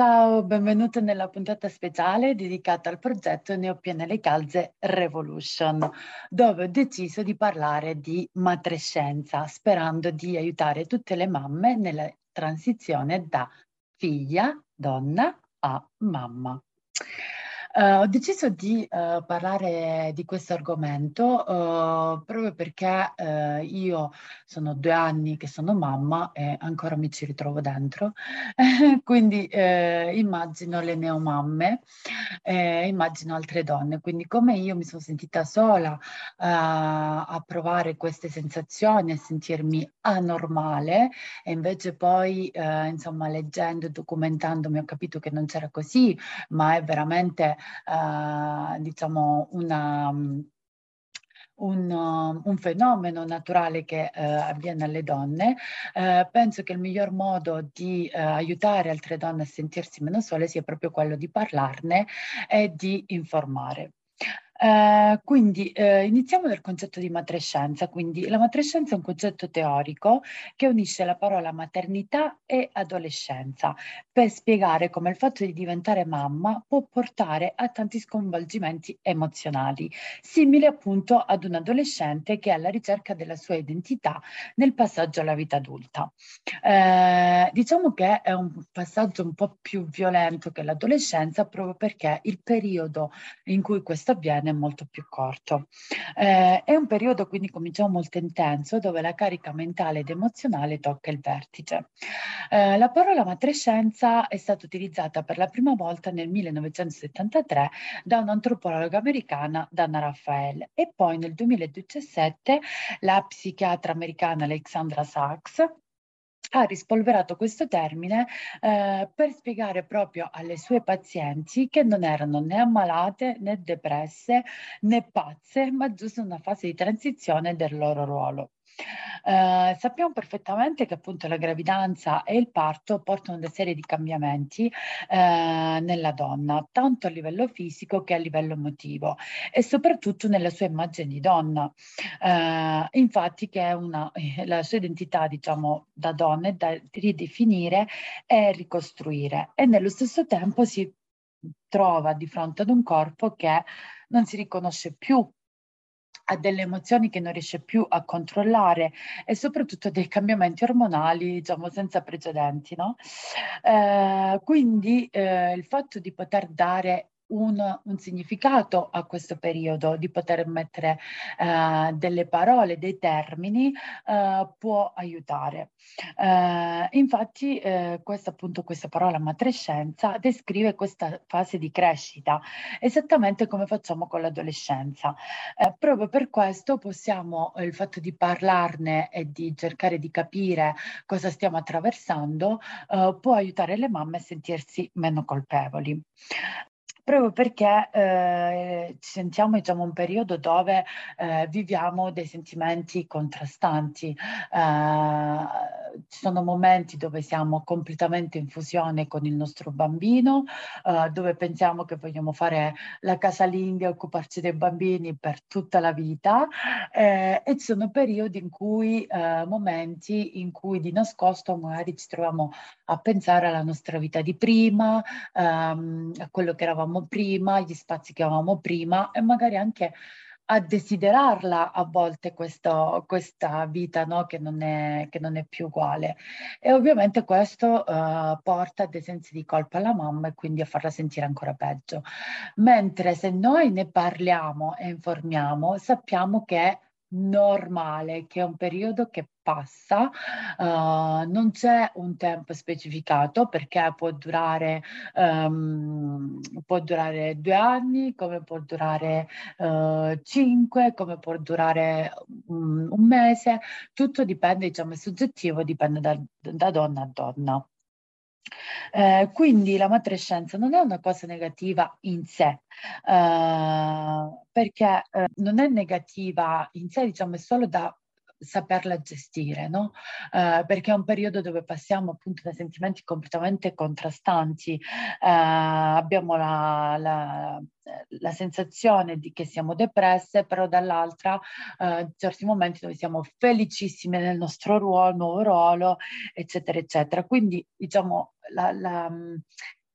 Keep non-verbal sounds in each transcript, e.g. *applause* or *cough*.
Ciao, benvenute nella puntata speciale dedicata al progetto Neopnl Calze Revolution, dove ho deciso di parlare di matrescenza, sperando di aiutare tutte le mamme nella transizione da figlia, donna a mamma. Uh, ho deciso di uh, parlare di questo argomento uh, proprio perché io sono due anni che sono mamma e ancora mi ci ritrovo dentro, *laughs* quindi immagino le neomamme, immagino altre donne, quindi come io mi sono sentita sola a provare queste sensazioni, a sentirmi anormale e invece poi insomma leggendo e documentandomi ho capito che non c'era così, ma è veramente uh, diciamo una un, un, fenomeno naturale che uh, avviene alle donne, uh, penso che il miglior modo di uh, aiutare altre donne a sentirsi meno sole sia proprio quello di parlarne e di informare. Eh, quindi eh, iniziamo dal concetto di matrescenza. Quindi la matrescenza è un concetto teorico che unisce la parola maternità e adolescenza per spiegare come il fatto di diventare mamma può portare a tanti sconvolgimenti emozionali, simili appunto ad un adolescente che è alla ricerca della sua identità nel passaggio alla vita adulta. Eh, diciamo che è un passaggio un po' più violento che l'adolescenza proprio perché il periodo in cui questo avviene è molto più corto. Eh, è un periodo quindi cominciamo molto intenso dove la carica mentale ed emozionale tocca il vertice. Eh, la parola matrescenza è stata utilizzata per la prima volta nel 1973 da un'antropologa americana, Dana Raphael, e poi nel 2017 la psichiatra americana Alexandra Sachs ha rispolverato questo termine eh, per spiegare proprio alle sue pazienti che non erano né ammalate né depresse né pazze, ma giusto una fase di transizione del loro ruolo. Eh, sappiamo perfettamente che appunto la gravidanza e il parto portano una serie di cambiamenti eh, nella donna, tanto a livello fisico che a livello emotivo e soprattutto nella sua immagine di donna. Eh, infatti che è una, eh, la sua identità diciamo da donna è da ridefinire e ricostruire e nello stesso tempo si trova di fronte ad un corpo che non si riconosce più ha delle emozioni che non riesce più a controllare e soprattutto dei cambiamenti ormonali, diciamo, senza precedenti, no? Eh, quindi eh, il fatto di poter dare un, un, significato a questo periodo, di poter mettere uh, delle parole, dei termini, uh, può aiutare. Uh, infatti, questa, appunto, questa parola matrescenza descrive questa fase di crescita, esattamente come facciamo con l'adolescenza. proprio per questo possiamo, il fatto di parlarne e di cercare di capire cosa stiamo attraversando, può aiutare le mamme a sentirsi meno colpevoli proprio perché eh, ci sentiamo diciamo, un periodo dove eh, viviamo dei sentimenti contrastanti. Eh, ci sono momenti dove siamo completamente in fusione con il nostro bambino, eh, dove pensiamo che vogliamo fare la casalinga occuparci dei bambini per tutta la vita eh, e ci sono periodi in cui, eh, momenti in cui di nascosto magari ci troviamo a pensare alla nostra vita di prima, ehm, a quello che eravamo prima, gli spazi che avevamo prima e magari anche a desiderarla a volte questo, questa vita no? che, non è, che, non è, più uguale. E ovviamente questo uh, porta a dei sensi di colpa alla mamma e quindi a farla sentire ancora peggio. Mentre se noi ne parliamo e informiamo, sappiamo che normale, che è un periodo che passa, uh, non c'è un tempo specificato perché può durare, um, può durare due anni, come può durare uh, cinque, come può durare un, un, mese, tutto dipende, diciamo, è soggettivo, dipende da, da donna a donna. Eh, quindi la matrescenza non è una cosa negativa in sé, eh, perché eh, non è negativa in sé, diciamo, è solo da saperla gestire, no? Uh, perché è un periodo dove passiamo appunto da sentimenti completamente contrastanti, uh, abbiamo la, la, la, sensazione di che siamo depresse, però dall'altra uh, certi momenti dove siamo felicissime nel nostro ruolo, nuovo ruolo, eccetera, eccetera. Quindi diciamo la,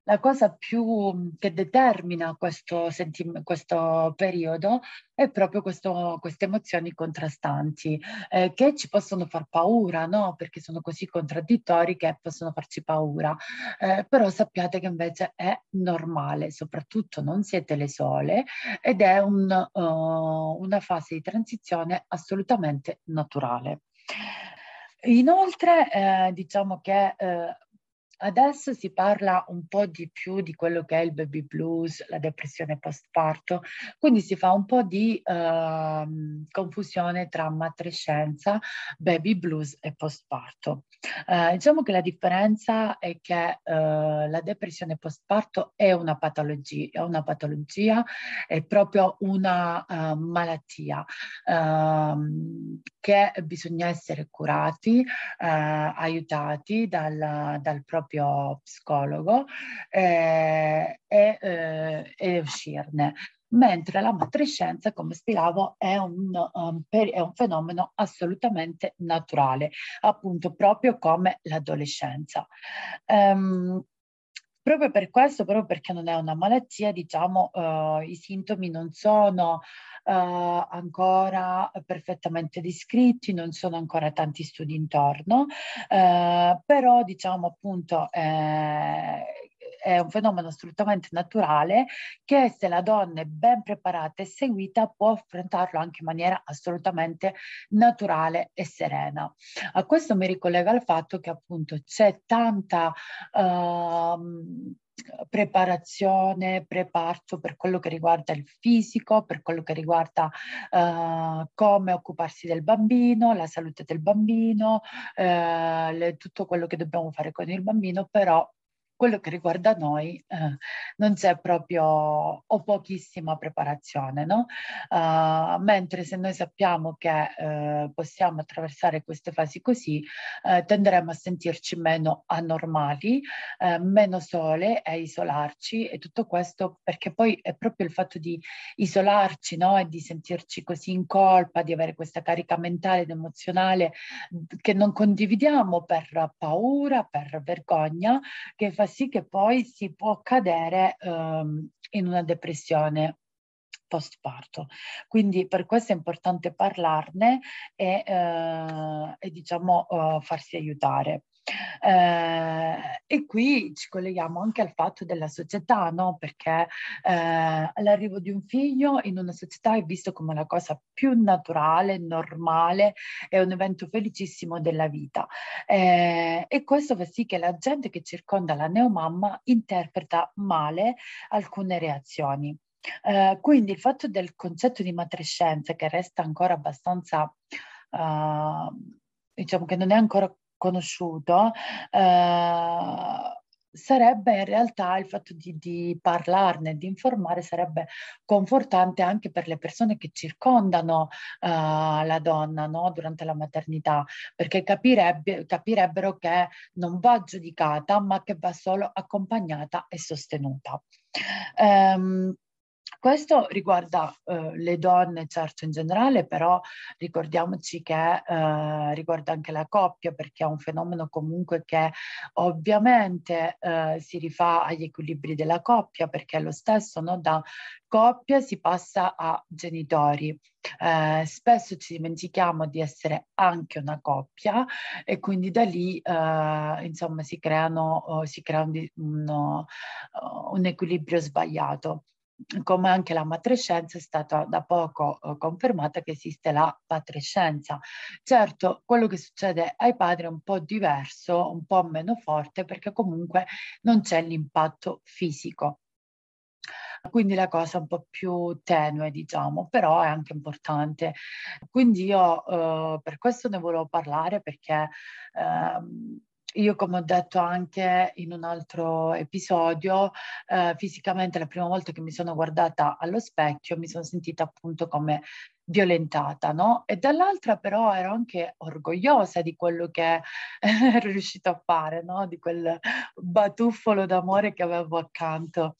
la cosa più che determina questo, sentim- questo periodo è proprio questo, queste emozioni contrastanti eh, che ci possono far paura, no? Perché sono così contraddittori che possono farci paura. Eh, però sappiate che invece è normale, soprattutto non siete le sole ed è un, uh, una fase di transizione assolutamente naturale. Inoltre, eh, diciamo che eh, Adesso si parla un po' di più di quello che è il baby blues, la depressione postparto, quindi si fa un po' di uh, confusione tra matrescenza, baby blues e postparto. Uh, diciamo che la differenza è che uh, la depressione postparto è una patologia, è, una patologia, è proprio una uh, malattia ehm, che bisogna essere curati, aiutati dal, dal proprio proprio psicologo eh, e, eh, e uscirne mentre la matrescenza, come spiegavo, è un, um, per, è un, fenomeno assolutamente naturale, appunto proprio come l'adolescenza. Um, proprio per questo, proprio perché non è una malattia, diciamo, uh, i sintomi non sono uh, ancora perfettamente descritti, non sono ancora tanti studi intorno, uh, però diciamo appunto eh, è un fenomeno assolutamente naturale che se la donna è ben preparata e seguita può affrontarlo anche in maniera assolutamente naturale e serena. A questo mi ricollega il fatto che appunto c'è tanta uh, preparazione, preparto per quello che riguarda il fisico, per quello che riguarda uh, come occuparsi del bambino, la salute del bambino, uh, le, tutto quello che dobbiamo fare con il bambino, però quello che riguarda noi eh, non c'è proprio o pochissima preparazione, no? Uh, mentre se noi sappiamo che uh, possiamo attraversare queste fasi così, uh, tenderemo a sentirci meno anormali, meno sole, a isolarci e tutto questo perché poi è proprio il fatto di isolarci no? e di sentirci così in colpa, di avere questa carica mentale ed emozionale che non condividiamo per paura, per vergogna, che fa sì che poi si può cadere um, in una depressione postparto. Quindi per questo è importante parlarne e, eh, e diciamo uh, farsi aiutare. Eh, e qui ci colleghiamo anche al fatto della società, no? perché eh, l'arrivo di un figlio in una società è visto come la cosa più naturale, normale, è un evento felicissimo della vita. Eh, e questo fa sì che la gente che circonda la neomamma interpreta male alcune reazioni. Uh, quindi il fatto del concetto di matrescenza che resta ancora abbastanza, uh, diciamo che non è ancora conosciuto, uh, sarebbe in realtà il fatto di, di, parlarne, di informare, sarebbe confortante anche per le persone che circondano uh, la donna no? durante la maternità, perché capirebbe, capirebbero che non va giudicata, ma che va solo accompagnata e sostenuta. Um, questo riguarda eh, le donne, certo in generale, però ricordiamoci che eh, riguarda anche la coppia, perché è un fenomeno comunque che ovviamente eh, si rifà agli equilibri della coppia, perché è lo stesso, no? da coppia si passa a genitori. Eh, spesso ci dimentichiamo di essere anche una coppia e quindi da lì eh, insomma si creano, si crea un, un, un equilibrio sbagliato come anche la matrescenza è stata da poco eh, confermata che esiste la patrescenza. Certo, quello che succede ai padri è un po' diverso, un po' meno forte perché comunque non c'è l'impatto fisico. Quindi la cosa è un po' più tenue, diciamo, però è anche importante. Quindi io eh, per questo ne volevo parlare perché eh, io come ho detto anche in un altro episodio, eh, fisicamente la prima volta che mi sono guardata allo specchio mi sono sentita appunto come violentata, no? E dall'altra però ero anche orgogliosa di quello che *laughs* ero riuscita a fare, no? Di quel batuffolo d'amore che avevo accanto.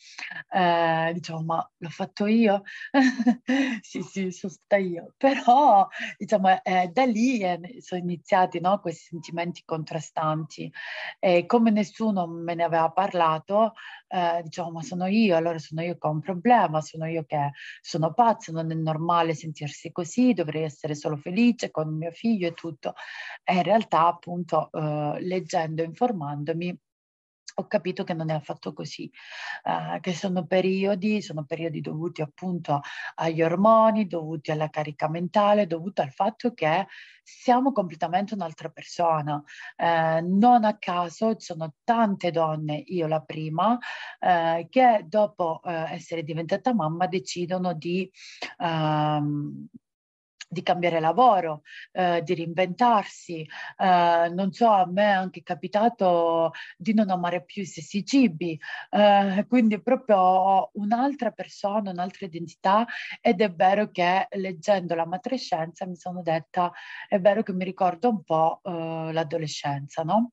Eh, diciamo, ma l'ho fatto io? *laughs* sì, sì, sono stata io. Però, diciamo, eh, da lì eh, sono iniziati, no? Questi sentimenti contrastanti. E come nessuno me ne aveva parlato, eh, diciamo, ma sono io, allora sono io che ho un problema, sono io che sono pazza, non è normale sentirsi così, dovrei essere solo felice con mio figlio e tutto. E in realtà, appunto, eh, leggendo informandomi, ho capito che non è affatto così, eh, che sono periodi, sono periodi dovuti appunto agli ormoni, dovuti alla carica mentale, dovuti al fatto che siamo completamente un'altra persona. Eh, non a caso ci sono tante donne, io la prima, eh, che dopo eh, essere diventata mamma decidono di... Ehm, di cambiare lavoro, eh, di reinventarsi. Eh, non so, a me è anche capitato di non amare più i stessi cibi, eh, quindi proprio un'altra persona, un'altra identità ed è vero che leggendo la matrescenza mi sono detta, è vero che mi ricordo un po' eh, l'adolescenza, no?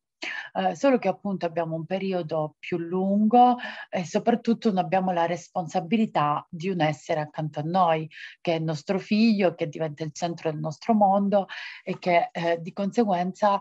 Eh, solo che appunto abbiamo un periodo più lungo e soprattutto non abbiamo la responsabilità di un essere accanto a noi, che è il nostro figlio, che diventa il centro del nostro mondo e che eh, di conseguenza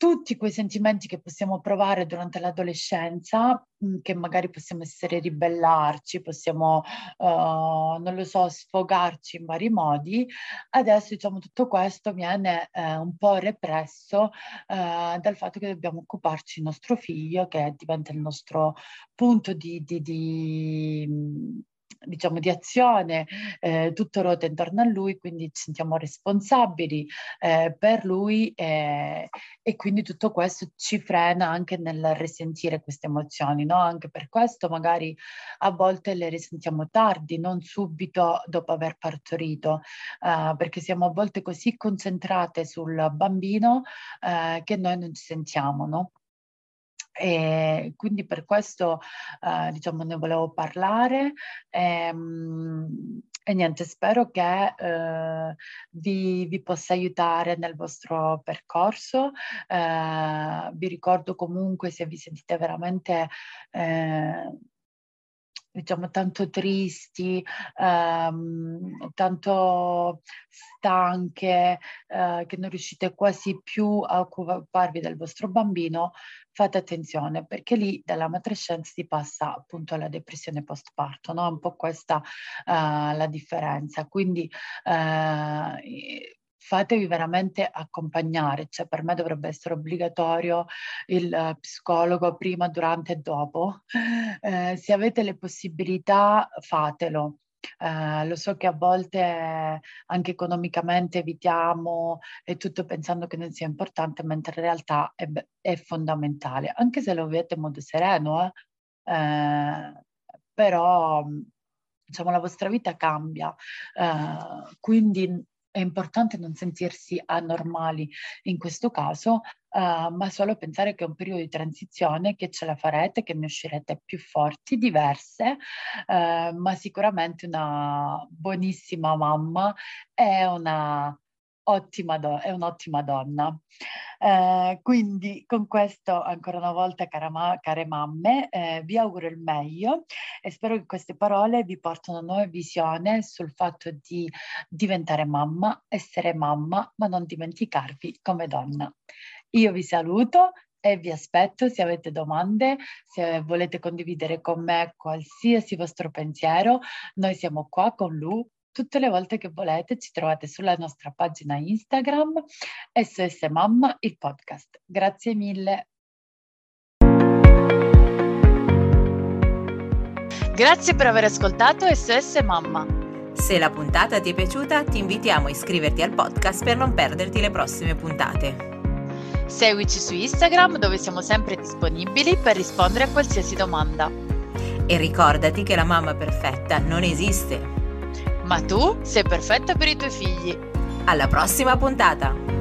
tutti quei sentimenti che possiamo provare durante l'adolescenza, mm, che magari possiamo essere ribellarci, possiamo, uh, non lo so, sfogarci in vari modi, adesso diciamo tutto questo viene uh, un po' represso uh, dal fatto che dobbiamo occuparci del nostro figlio, che diventa il nostro punto di, di, di diciamo, di azione, eh, tutto ruota intorno a lui, quindi ci sentiamo responsabili eh, per lui eh, e quindi tutto questo ci frena anche nel risentire queste emozioni, no? Anche per questo magari a volte le risentiamo tardi, non subito dopo aver partorito, eh, perché siamo a volte così concentrate sul bambino eh, che noi non ci sentiamo, no? E quindi per questo eh, diciamo ne volevo parlare. E, ehm, e niente spero che eh, vi, vi, possa aiutare nel vostro percorso. Eh, vi ricordo comunque se vi sentite veramente eh, diciamo tanto tristi, ehm, tanto stanche, eh, che non riuscite quasi più a occuparvi del vostro bambino, fate attenzione perché lì dalla matrescenza si passa appunto alla depressione postparto, no? Un po' questa uh, la differenza. Quindi uh, fatevi veramente accompagnare, cioè per me dovrebbe essere obbligatorio il uh, psicologo prima, durante e dopo. *laughs* Eh, se avete le possibilità, fatelo. Eh, lo so che a volte anche economicamente evitiamo e tutto pensando che non sia importante, mentre in realtà è, è fondamentale, anche se lo vedete in modo sereno, eh? Eh, però diciamo la vostra vita cambia, eh, quindi è importante non sentirsi anormali in questo caso, uh, ma solo pensare che è un periodo di transizione, che ce la farete, che ne uscirete più forti, diverse, uh, ma sicuramente una buonissima mamma e una ottima do- è un'ottima donna. Eh, quindi con questo ancora una volta ma- care mamme eh, vi auguro il meglio e spero che queste parole vi portino una nuova visione sul fatto di diventare mamma, essere mamma, ma non dimenticarvi come donna. Io vi saluto e vi aspetto se avete domande, se volete condividere con me qualsiasi vostro pensiero, noi siamo qua con Lu tutte le volte che volete ci trovate sulla nostra pagina Instagram SOS Mamma il podcast. Grazie mille. Grazie per aver ascoltato SOS Mamma. Se la puntata ti è piaciuta, ti invitiamo a iscriverti al podcast per non perderti le prossime puntate. Seguici su Instagram dove siamo sempre disponibili per rispondere a qualsiasi domanda. E ricordati che la mamma perfetta non esiste ma tu sei perfetta per i tuoi figli. Alla prossima puntata!